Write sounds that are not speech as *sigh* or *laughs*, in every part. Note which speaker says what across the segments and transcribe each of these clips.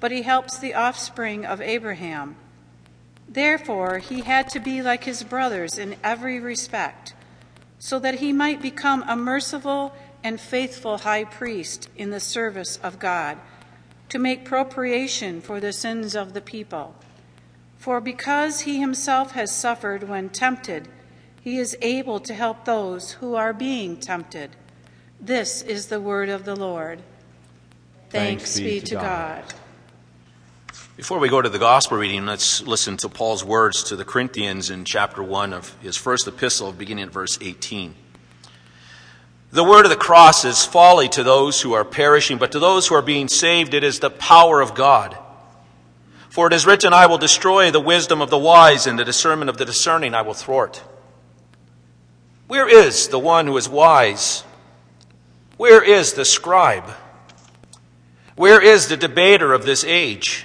Speaker 1: but he helps the offspring of Abraham. Therefore, he had to be like his brothers in every respect so that he might become a merciful and faithful high priest in the service of God, to make propitiation for the sins of the people. For because he himself has suffered when tempted, he is able to help those who are being tempted. This is the word of the Lord. Thanks, Thanks be, to God. God.
Speaker 2: Before we go to the gospel reading, let's listen to Paul's words to the Corinthians in chapter 1 of his first epistle, beginning at verse 18. The word of the cross is folly to those who are perishing, but to those who are being saved, it is the power of God. For it is written, I will destroy the wisdom of the wise, and the discernment of the discerning I will thwart. Where is the one who is wise? Where is the scribe? Where is the debater of this age?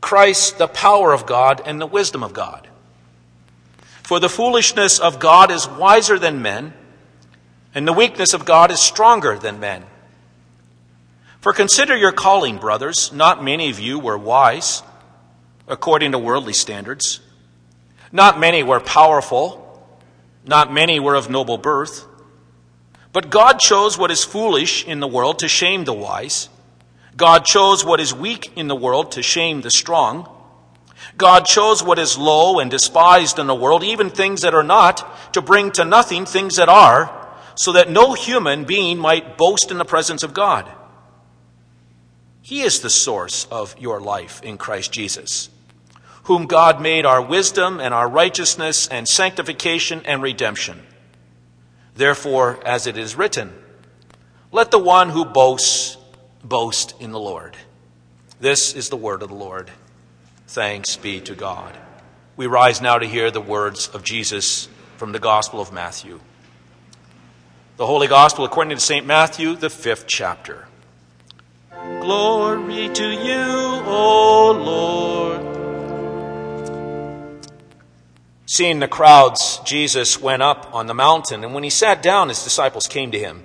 Speaker 2: Christ, the power of God and the wisdom of God. For the foolishness of God is wiser than men, and the weakness of God is stronger than men. For consider your calling, brothers. Not many of you were wise, according to worldly standards. Not many were powerful. Not many were of noble birth. But God chose what is foolish in the world to shame the wise. God chose what is weak in the world to shame the strong. God chose what is low and despised in the world, even things that are not, to bring to nothing things that are, so that no human being might boast in the presence of God. He is the source of your life in Christ Jesus, whom God made our wisdom and our righteousness and sanctification and redemption. Therefore, as it is written, let the one who boasts boast in the Lord. This is the word of the Lord. Thanks be to God. We rise now to hear the words of Jesus from the Gospel of Matthew. The Holy Gospel according to St. Matthew, the fifth chapter. Glory to you, O Lord. Seeing the crowds, Jesus went up on the mountain, and when he sat down, his disciples came to him.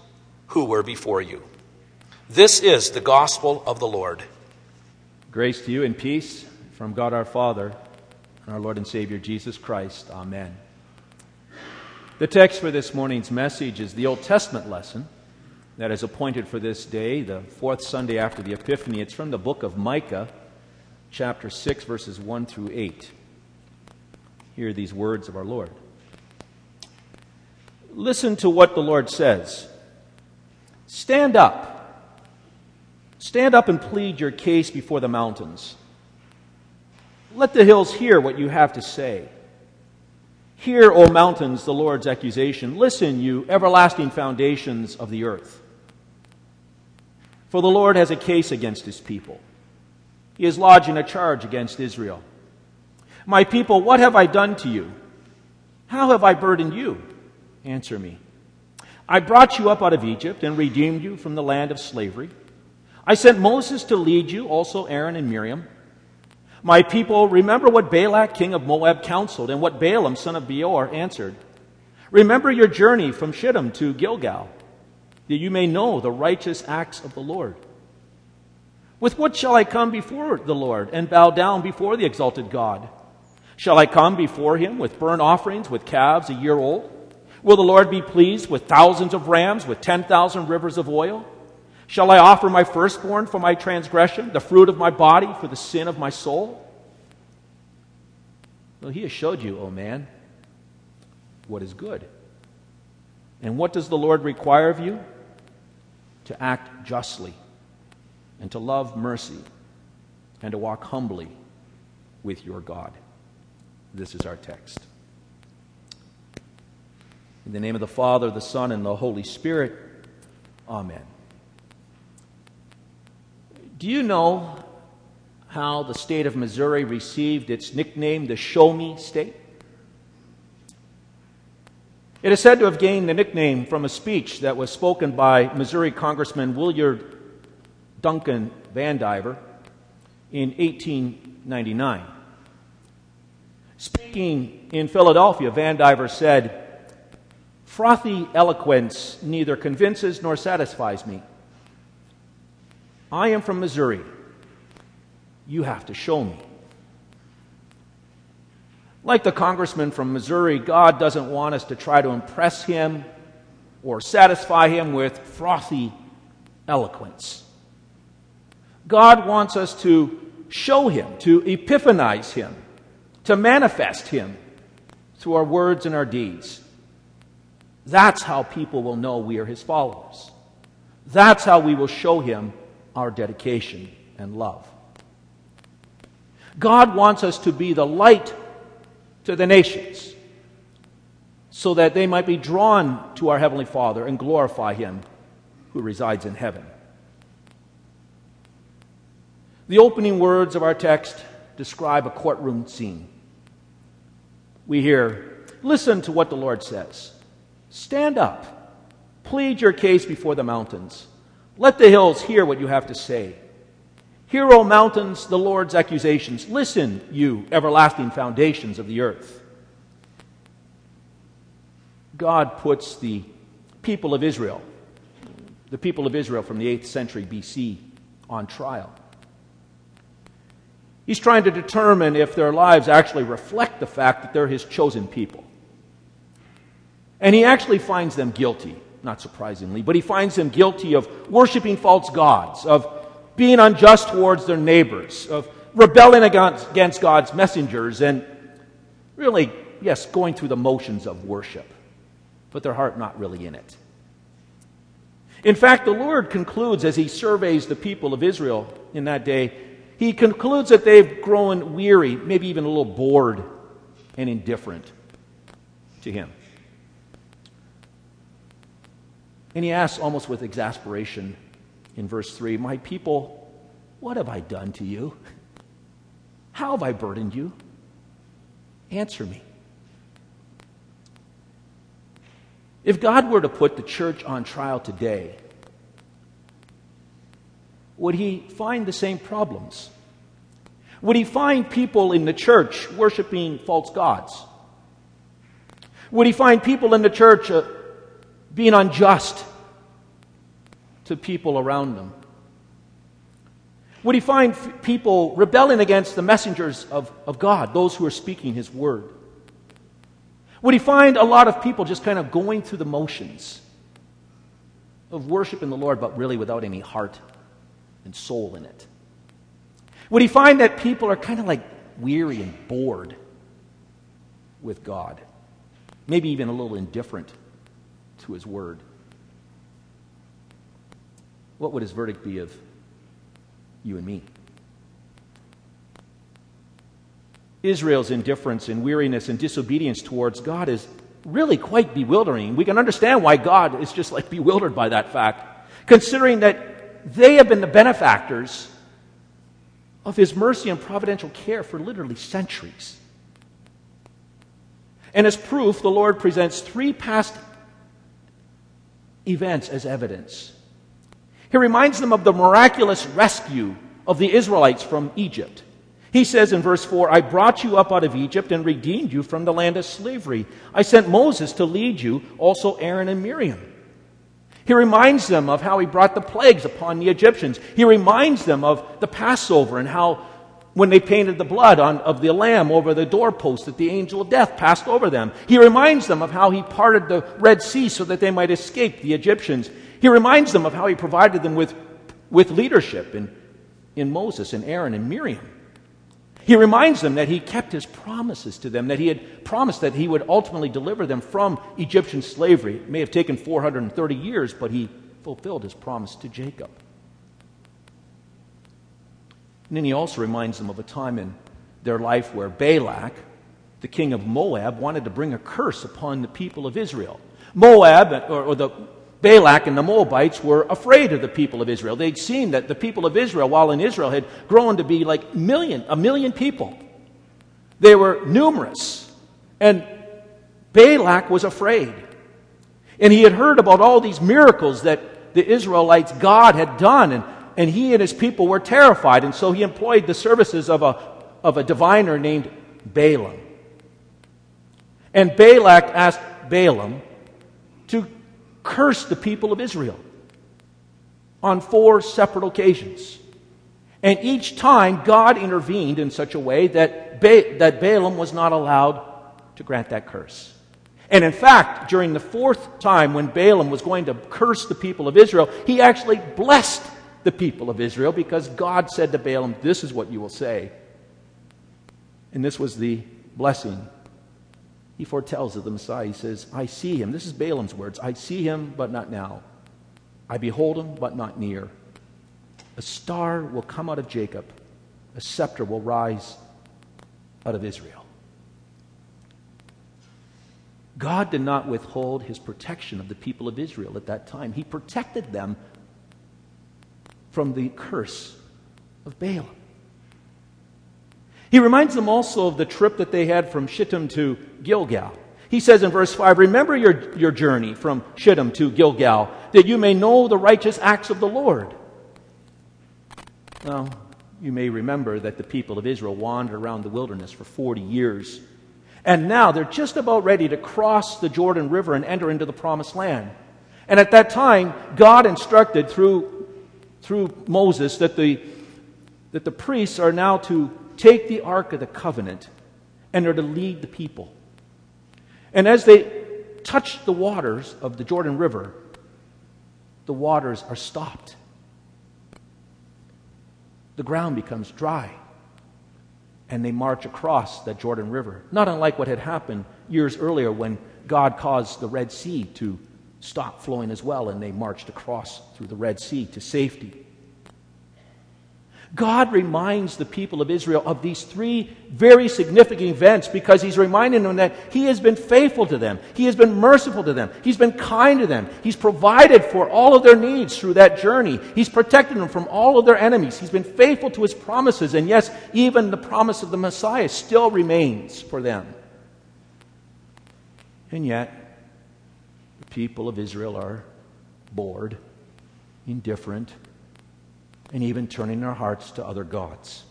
Speaker 2: who were before you. This is the gospel of the Lord.
Speaker 3: Grace to you and peace from God our Father and our Lord and Savior Jesus Christ. Amen. The text for this morning's message is the Old Testament lesson that is appointed for this day, the fourth Sunday after the Epiphany. It's from the book of Micah, chapter 6, verses 1 through 8. Hear these words of our Lord. Listen to what the Lord says. Stand up. Stand up and plead your case before the mountains.
Speaker 2: Let the hills hear what you have to say. Hear, O mountains, the Lord's accusation. Listen, you everlasting foundations of the earth. For the Lord has a case against his people. He is lodging a charge against Israel. My people, what have I done to you? How have I burdened you? Answer me. I brought you up out of Egypt and redeemed you from the land of slavery. I sent Moses to lead you, also Aaron and Miriam. My people, remember what Balak, king of Moab, counseled, and what Balaam, son of Beor, answered. Remember your journey from Shittim to Gilgal, that you may know the righteous acts of the Lord. With what shall I come before the Lord and bow down before the exalted God? Shall I come before him with burnt offerings, with calves a year old? Will the Lord be pleased with thousands of rams, with ten thousand rivers of oil? Shall I offer my firstborn for my transgression, the fruit of my body for the sin of my soul? Well, he has showed you, O oh man, what is good. And what does the Lord require of you? To act justly, and to love mercy, and to walk humbly with your God. This is our text. In the name of the Father, the Son, and the Holy Spirit, Amen. Do you know how the state of Missouri received its nickname, the Show Me State? It is said to have gained the nickname from a speech that was spoken by Missouri Congressman Willard Duncan Vandiver in 1899. Speaking in Philadelphia, Vandiver said, Frothy eloquence neither convinces nor satisfies me. I am from Missouri. You have to show me. Like the congressman from Missouri, God doesn't want us to try to impress him or satisfy him with frothy eloquence. God wants us to show him, to epiphanize him, to manifest him through our words and our deeds. That's how people will know we are his followers. That's how we will show him our dedication and love. God wants us to be the light to the nations so that they might be drawn to our Heavenly Father and glorify Him who resides in heaven. The opening words of our text describe a courtroom scene. We hear, Listen to what the Lord says. Stand up. Plead your case before the mountains. Let the hills hear what you have to say. Hear, O mountains, the Lord's accusations. Listen, you everlasting foundations of the earth. God puts the people of Israel, the people of Israel from the 8th century BC, on trial. He's trying to determine if their lives actually reflect the fact that they're his chosen people. And he actually finds them guilty not surprisingly, but he finds them guilty of worshiping false gods, of being unjust towards their neighbors, of rebelling against God's messengers, and really, yes, going through the motions of worship, but their heart not really in it. In fact, the Lord concludes as he surveys the people of Israel in that day, he concludes that they've grown weary, maybe even a little bored and indifferent to him. And he asks almost with exasperation in verse 3 My people, what have I done to you? How have I burdened you? Answer me. If God were to put the church on trial today, would he find the same problems? Would he find people in the church worshiping false gods? Would he find people in the church uh, being unjust to people around them? Would he find f- people rebelling against the messengers of, of God, those who are speaking his word? Would he find a lot of people just kind of going through the motions of worshiping the Lord, but really without any heart and soul in it? Would he find that people are kind of like weary and bored with God? Maybe even a little indifferent to his word. What would his verdict be of you and me? Israel's indifference and weariness and disobedience towards God is really quite bewildering. We can understand why God is just like bewildered by that fact, considering that they have been the benefactors of His mercy and providential care for literally centuries. And as proof, the Lord presents three past events as evidence. He reminds them of the miraculous rescue of the Israelites from Egypt. He says in verse 4 I brought you up out of Egypt and redeemed you from the land of slavery. I sent Moses to lead you, also Aaron and Miriam. He reminds them of how he brought the plagues upon the Egyptians. He reminds them of the Passover and how, when they painted the blood on, of the lamb over the doorpost, that the angel of death passed over them. He reminds them of how he parted the Red Sea so that they might escape the Egyptians. He reminds them of how he provided them with, with leadership in, in Moses and Aaron and Miriam. He reminds them that he kept his promises to them, that he had promised that he would ultimately deliver them from Egyptian slavery. It may have taken 430 years, but he fulfilled his promise to Jacob. And then he also reminds them of a time in their life where Balak, the king of Moab, wanted to bring a curse upon the people of Israel. Moab, or, or the Balak and the Moabites were afraid of the people of Israel. They'd seen that the people of Israel, while in Israel, had grown to be like million, a million people. They were numerous. And Balak was afraid. And he had heard about all these miracles that the Israelites, God had done, and, and he and his people were terrified. And so he employed the services of a, of a diviner named Balaam. And Balak asked Balaam to curse the people of Israel on four separate occasions. And each time, God intervened in such a way that, ba- that Balaam was not allowed to grant that curse. And in fact, during the fourth time when Balaam was going to curse the people of Israel, he actually blessed the people of Israel because God said to Balaam, This is what you will say. And this was the blessing he foretells of the Messiah. He says, I see him. This is Balaam's words I see him, but not now. I behold him, but not near. A star will come out of Jacob, a scepter will rise out of Israel. God did not withhold his protection of the people of Israel at that time. He protected them from the curse of Balaam. He reminds them also of the trip that they had from Shittim to Gilgal. He says in verse 5 Remember your, your journey from Shittim to Gilgal, that you may know the righteous acts of the Lord. Now, you may remember that the people of Israel wandered around the wilderness for 40 years. And now they're just about ready to cross the Jordan River and enter into the promised land. And at that time, God instructed through, through Moses that the, that the priests are now to take the Ark of the Covenant and are to lead the people. And as they touch the waters of the Jordan River, the waters are stopped. The ground becomes dry. And they march across that Jordan River. Not unlike what had happened years earlier when God caused the Red Sea to stop flowing as well, and they marched across through the Red Sea to safety. God reminds the people of Israel of these three very significant events because He's reminding them that He has been faithful to them. He has been merciful to them. He's been kind to them. He's provided for all of their needs through that journey. He's protected them from all of their enemies. He's been faithful to His promises. And yes, even the promise of the Messiah still remains for them. And yet, people of Israel are bored, indifferent, and even turning their hearts to other gods.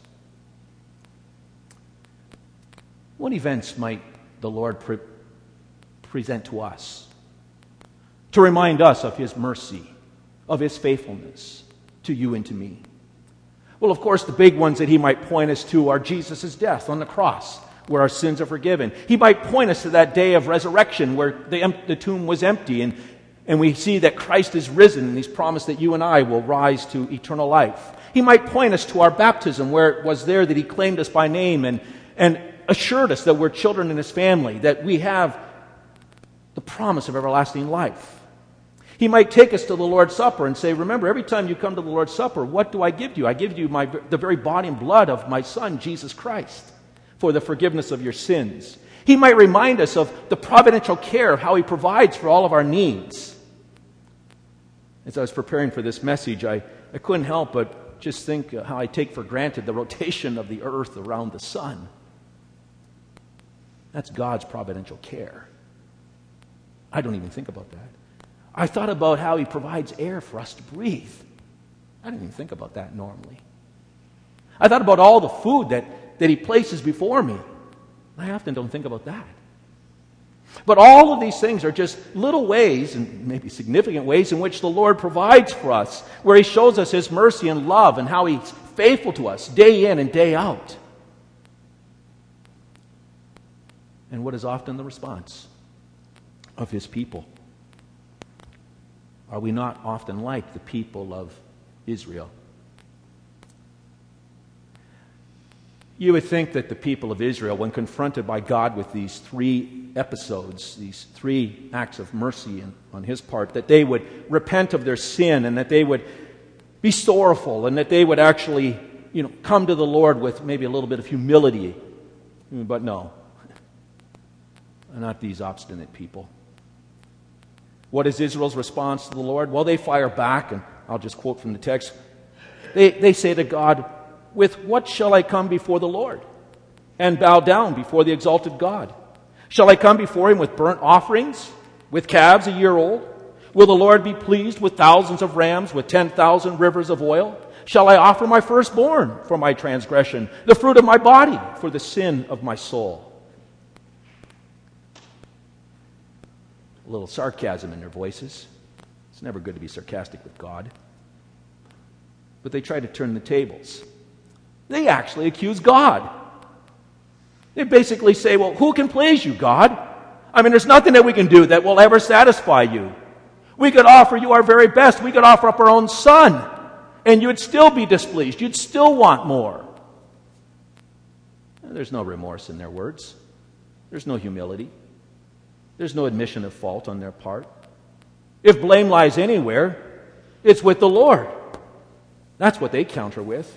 Speaker 2: What events might the Lord pre- present to us to remind us of His mercy, of His faithfulness to you and to me? Well, of course, the big ones that He might point us to are Jesus' death on the cross, where our sins are forgiven. He might point us to that day of resurrection where the, the tomb was empty and and we see that Christ is risen and he's promised that you and I will rise to eternal life. He might point us to our baptism where it was there that he claimed us by name and, and assured us that we're children in his family, that we have the promise of everlasting life. He might take us to the Lord's Supper and say, Remember, every time you come to the Lord's Supper, what do I give you? I give you my, the very body and blood of my Son, Jesus Christ. For the forgiveness of your sins. He might remind us of the providential care of how He provides for all of our needs. As I was preparing for this message, I, I couldn't help but just think how I take for granted the *laughs* rotation of the earth around the sun. That's God's providential care. I don't even think about that. I thought about how He provides air for us to breathe. I didn't even think about that normally. I thought about all the food that, that He places before me. I often don't think about that. But all of these things are just little ways, and maybe significant ways, in which the Lord provides for us, where He shows us His mercy and love and how He's faithful to us day in and day out. And what is often the response of His people? Are we not often like the people of Israel? You would think that the people of Israel, when confronted by God with these three episodes, these three acts of mercy on his part, that they would repent of their sin and that they would be sorrowful and that they would actually, you know, come to the Lord with maybe a little bit of humility. Mm, but no, not these obstinate people. What is Israel's response to the Lord? Well, they fire back, and I'll just quote from the text. They, they say to God, with what shall I come before the Lord and bow down before the exalted God? Shall I come before him with burnt offerings, with calves a year old? Will the Lord be pleased with thousands of rams, with 10,000 rivers of oil? Shall I offer my firstborn for my transgression, the fruit of my body for the sin of my soul? A little sarcasm in their voices. It's never good to be sarcastic with God. But they try to turn the tables. They actually accuse God. They basically say, Well, who can please you, God? I mean, there's nothing that we can do that will ever satisfy you. We could offer you our very best. We could offer up our own son, and you'd still be displeased. You'd still want more. There's no remorse in their words, there's no humility, there's no admission of fault on their part. If blame lies anywhere, it's with the Lord. That's what they counter with.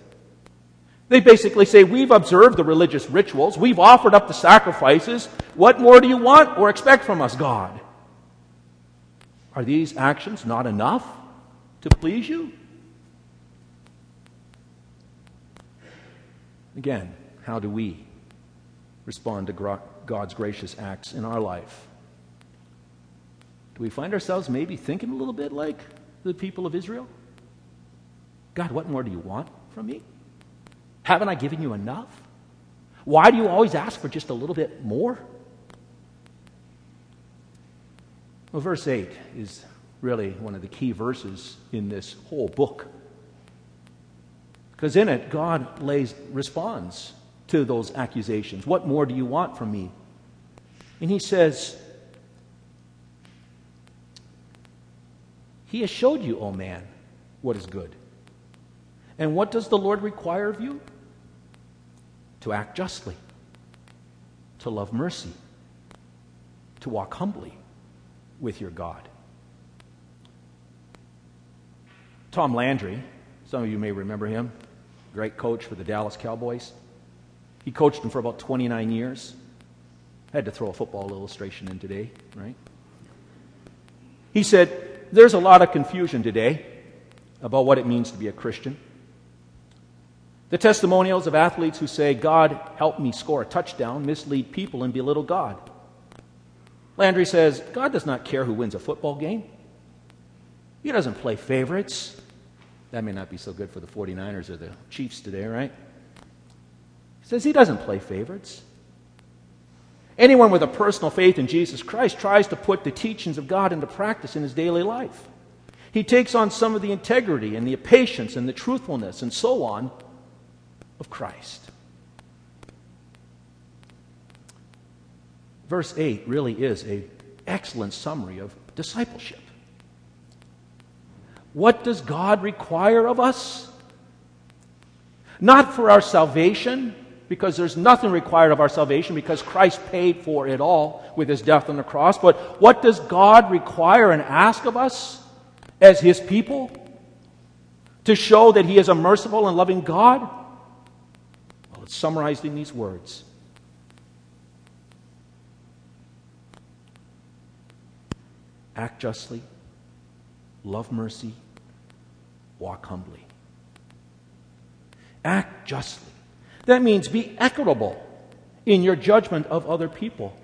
Speaker 2: They basically say, We've observed the religious rituals, we've offered up the sacrifices. What more do you want or expect from us, God? Are these actions not enough to please you? Again, how do we respond to God's gracious acts in our life? Do we find ourselves maybe thinking a little bit like the people of Israel? God, what more do you want from me? Haven't I given you enough? Why do you always ask for just a little bit more? Well, verse 8 is really one of the key verses in this whole book. Because in it, God lays responds to those accusations. What more do you want from me? And he says, He has showed you, O oh man, what is good. And what does the Lord require of you? To act justly, to love mercy, to walk humbly with your God. Tom Landry, some of you may remember him, great coach for the Dallas Cowboys. He coached them for about 29 years. I had to throw a football illustration in today, right? He said, There's a lot of confusion today about what it means to be a Christian. The testimonials of athletes who say, God helped me score a touchdown, mislead people and belittle God. Landry says, God does not care who wins a football game. He doesn't play favorites. That may not be so good for the 49ers or the Chiefs today, right? He says he doesn't play favorites. Anyone with a personal faith in Jesus Christ tries to put the teachings of God into practice in his daily life. He takes on some of the integrity and the patience and the truthfulness and so on of Christ. Verse 8 really is an excellent summary of discipleship. What does God require of us? Not for our salvation, because there's nothing required of our salvation because Christ paid for it all with his death on the cross. But what does God require and ask of us as his people? To show that he is a merciful and loving God? It's summarized in these words Act justly, love mercy, walk humbly. Act justly. That means be equitable in your judgment of other people.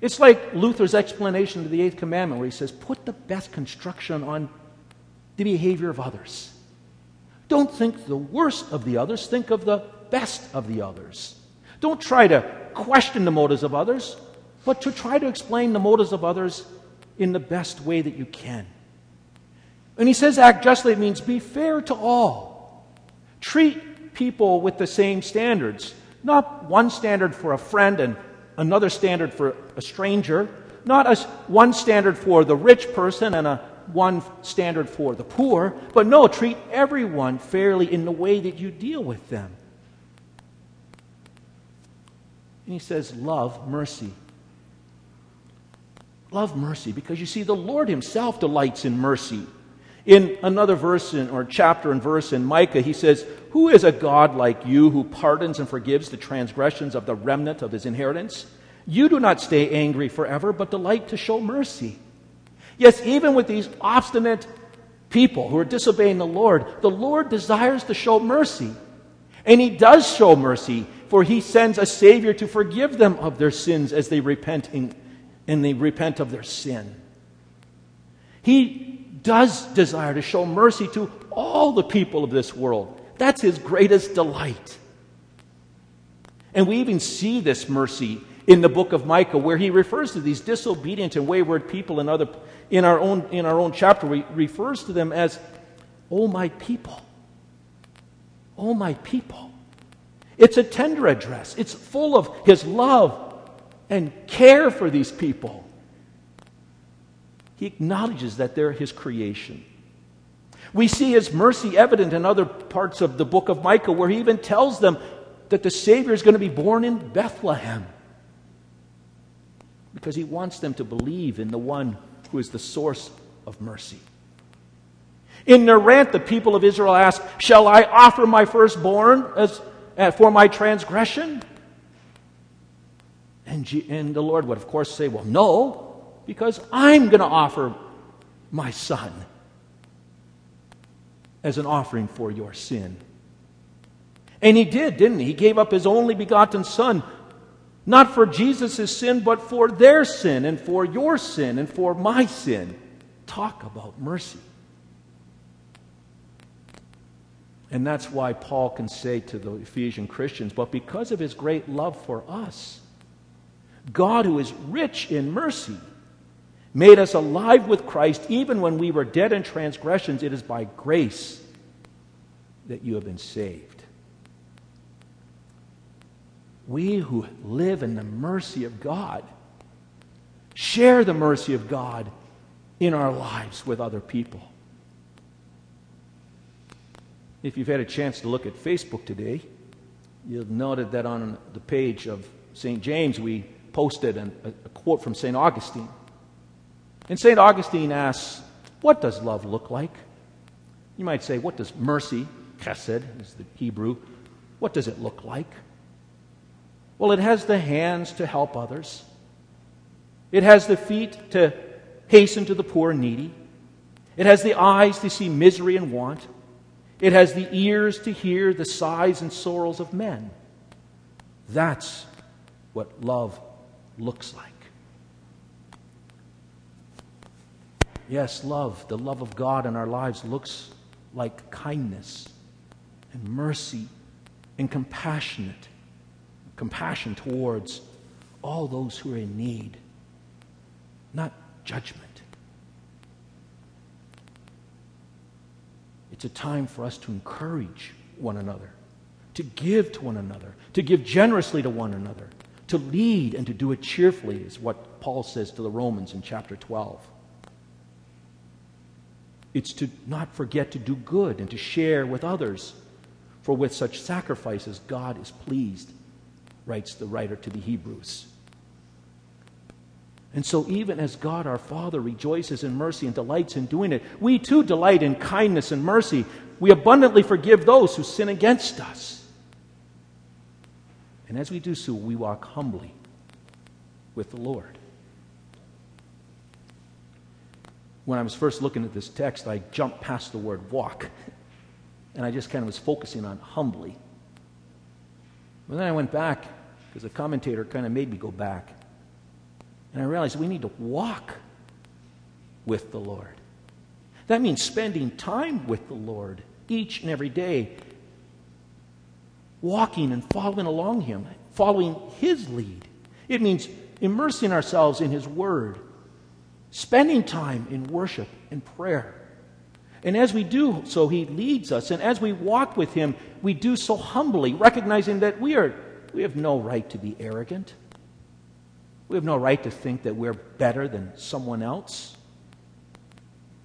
Speaker 2: It's like Luther's explanation to the Eighth Commandment, where he says, Put the best construction on the behavior of others. Don't think the worst of the others, think of the best of the others. Don't try to question the motives of others, but to try to explain the motives of others in the best way that you can. And he says act justly, it means be fair to all. Treat people with the same standards, not one standard for a friend and another standard for a stranger, not as one standard for the rich person and a one standard for the poor, but no, treat everyone fairly in the way that you deal with them. And he says, Love mercy. Love mercy because you see, the Lord Himself delights in mercy. In another verse in, or chapter and verse in Micah, he says, Who is a God like you who pardons and forgives the transgressions of the remnant of his inheritance? You do not stay angry forever, but delight to show mercy. Yes, even with these obstinate people who are disobeying the Lord, the Lord desires to show mercy. And He does show mercy, for He sends a Savior to forgive them of their sins as they repent in, and they repent of their sin. He does desire to show mercy to all the people of this world. That's His greatest delight. And we even see this mercy in the book of Micah, where he refers to these disobedient and wayward people in, other, in, our, own, in our own chapter, he refers to them as, Oh, my people. Oh, my people. It's a tender address, it's full of his love and care for these people. He acknowledges that they're his creation. We see his mercy evident in other parts of the book of Micah, where he even tells them that the Savior is going to be born in Bethlehem because he wants them to believe in the one who is the source of mercy. In their rant, the people of Israel ask, Shall I offer my firstborn as, Uh, for my transgression? And, and the Lord would, of course, say, Well, no, because I'm going to offer my son as an offering for your sin. And he did, didn't he? He gave up his only begotten son not for Jesus' sin, but for their sin and for your sin and for my sin. Talk about mercy. And that's why Paul can say to the Ephesian Christians, but because of his great love for us, God, who is rich in mercy, made us alive with Christ even when we were dead in transgressions. It is by grace that you have been saved we who live in the mercy of God share the mercy of God in our lives with other people. If you've had a chance to look at Facebook today, you'll noted that on the page of St. James we posted an, a, a quote from St. Augustine. And St. Augustine asks, What does love look like? You might say, What does mercy, chesed is the Hebrew, what does it look like? Well, it has the hands to help others, it has the feet to hasten to the poor and needy, it has the eyes to see misery and want, it has the ears to hear the sighs and sorrows of men. That's what love looks like. Yes, love, the love of God in our lives looks like kindness and mercy and compassionate compassion towards all those who are in need, not judgment. It's a time for us to encourage one another, to give to one another, to give generously to one another, to lead and to do it cheerfully, is what Paul says to the Romans in chapter 12. It's to not forget to do good and to share with others, for with such sacrifices God is pleased writes the writer to the Hebrews. And so, even as God our Father rejoices in mercy and delights in doing it, we too delight in kindness and mercy. We abundantly forgive those who sin against us. And as we do so, we walk humbly with the Lord. when I was first looking at this text, I jumped past the word walk. And I just kind of was focusing on humbly. But then I went back because the commentator kind of made me go back. And I realized we need to walk with the Lord. That means spending time with the Lord each and every day, walking and following along Him, following His lead. It means immersing ourselves in His Word, spending time in worship and prayer. And as we do so, He leads us. And as we walk with Him, we do so humbly, recognizing that we, are, we have no right to be arrogant. We have no right to think that we're better than someone else.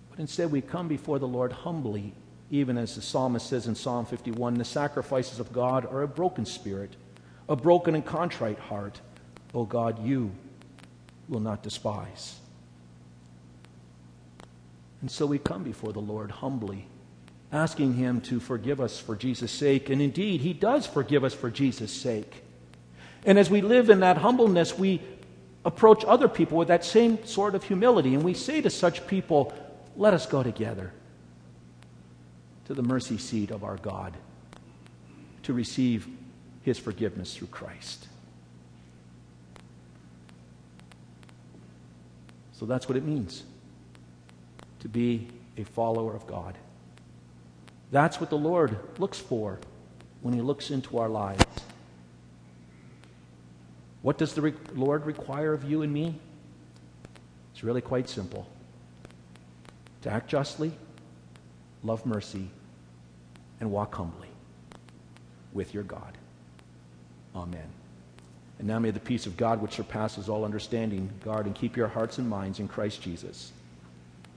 Speaker 2: But instead, we come before the Lord humbly, even as the psalmist says in Psalm 51 the sacrifices of God are a broken spirit, a broken and contrite heart. O God, you will not despise. And so we come before the Lord humbly, asking Him to forgive us for Jesus' sake. And indeed, He does forgive us for Jesus' sake. And as we live in that humbleness, we approach other people with that same sort of humility. And we say to such people, let us go together to the mercy seat of our God to receive His forgiveness through Christ. So that's what it means to be a follower of God. That's what the Lord looks for when He looks into our lives. What does the re- Lord require of you and me? It's really quite simple to act justly, love mercy, and walk humbly with your God. Amen. And now may the peace of God, which surpasses all understanding, guard and keep your hearts and minds in Christ Jesus.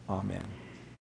Speaker 2: Amen.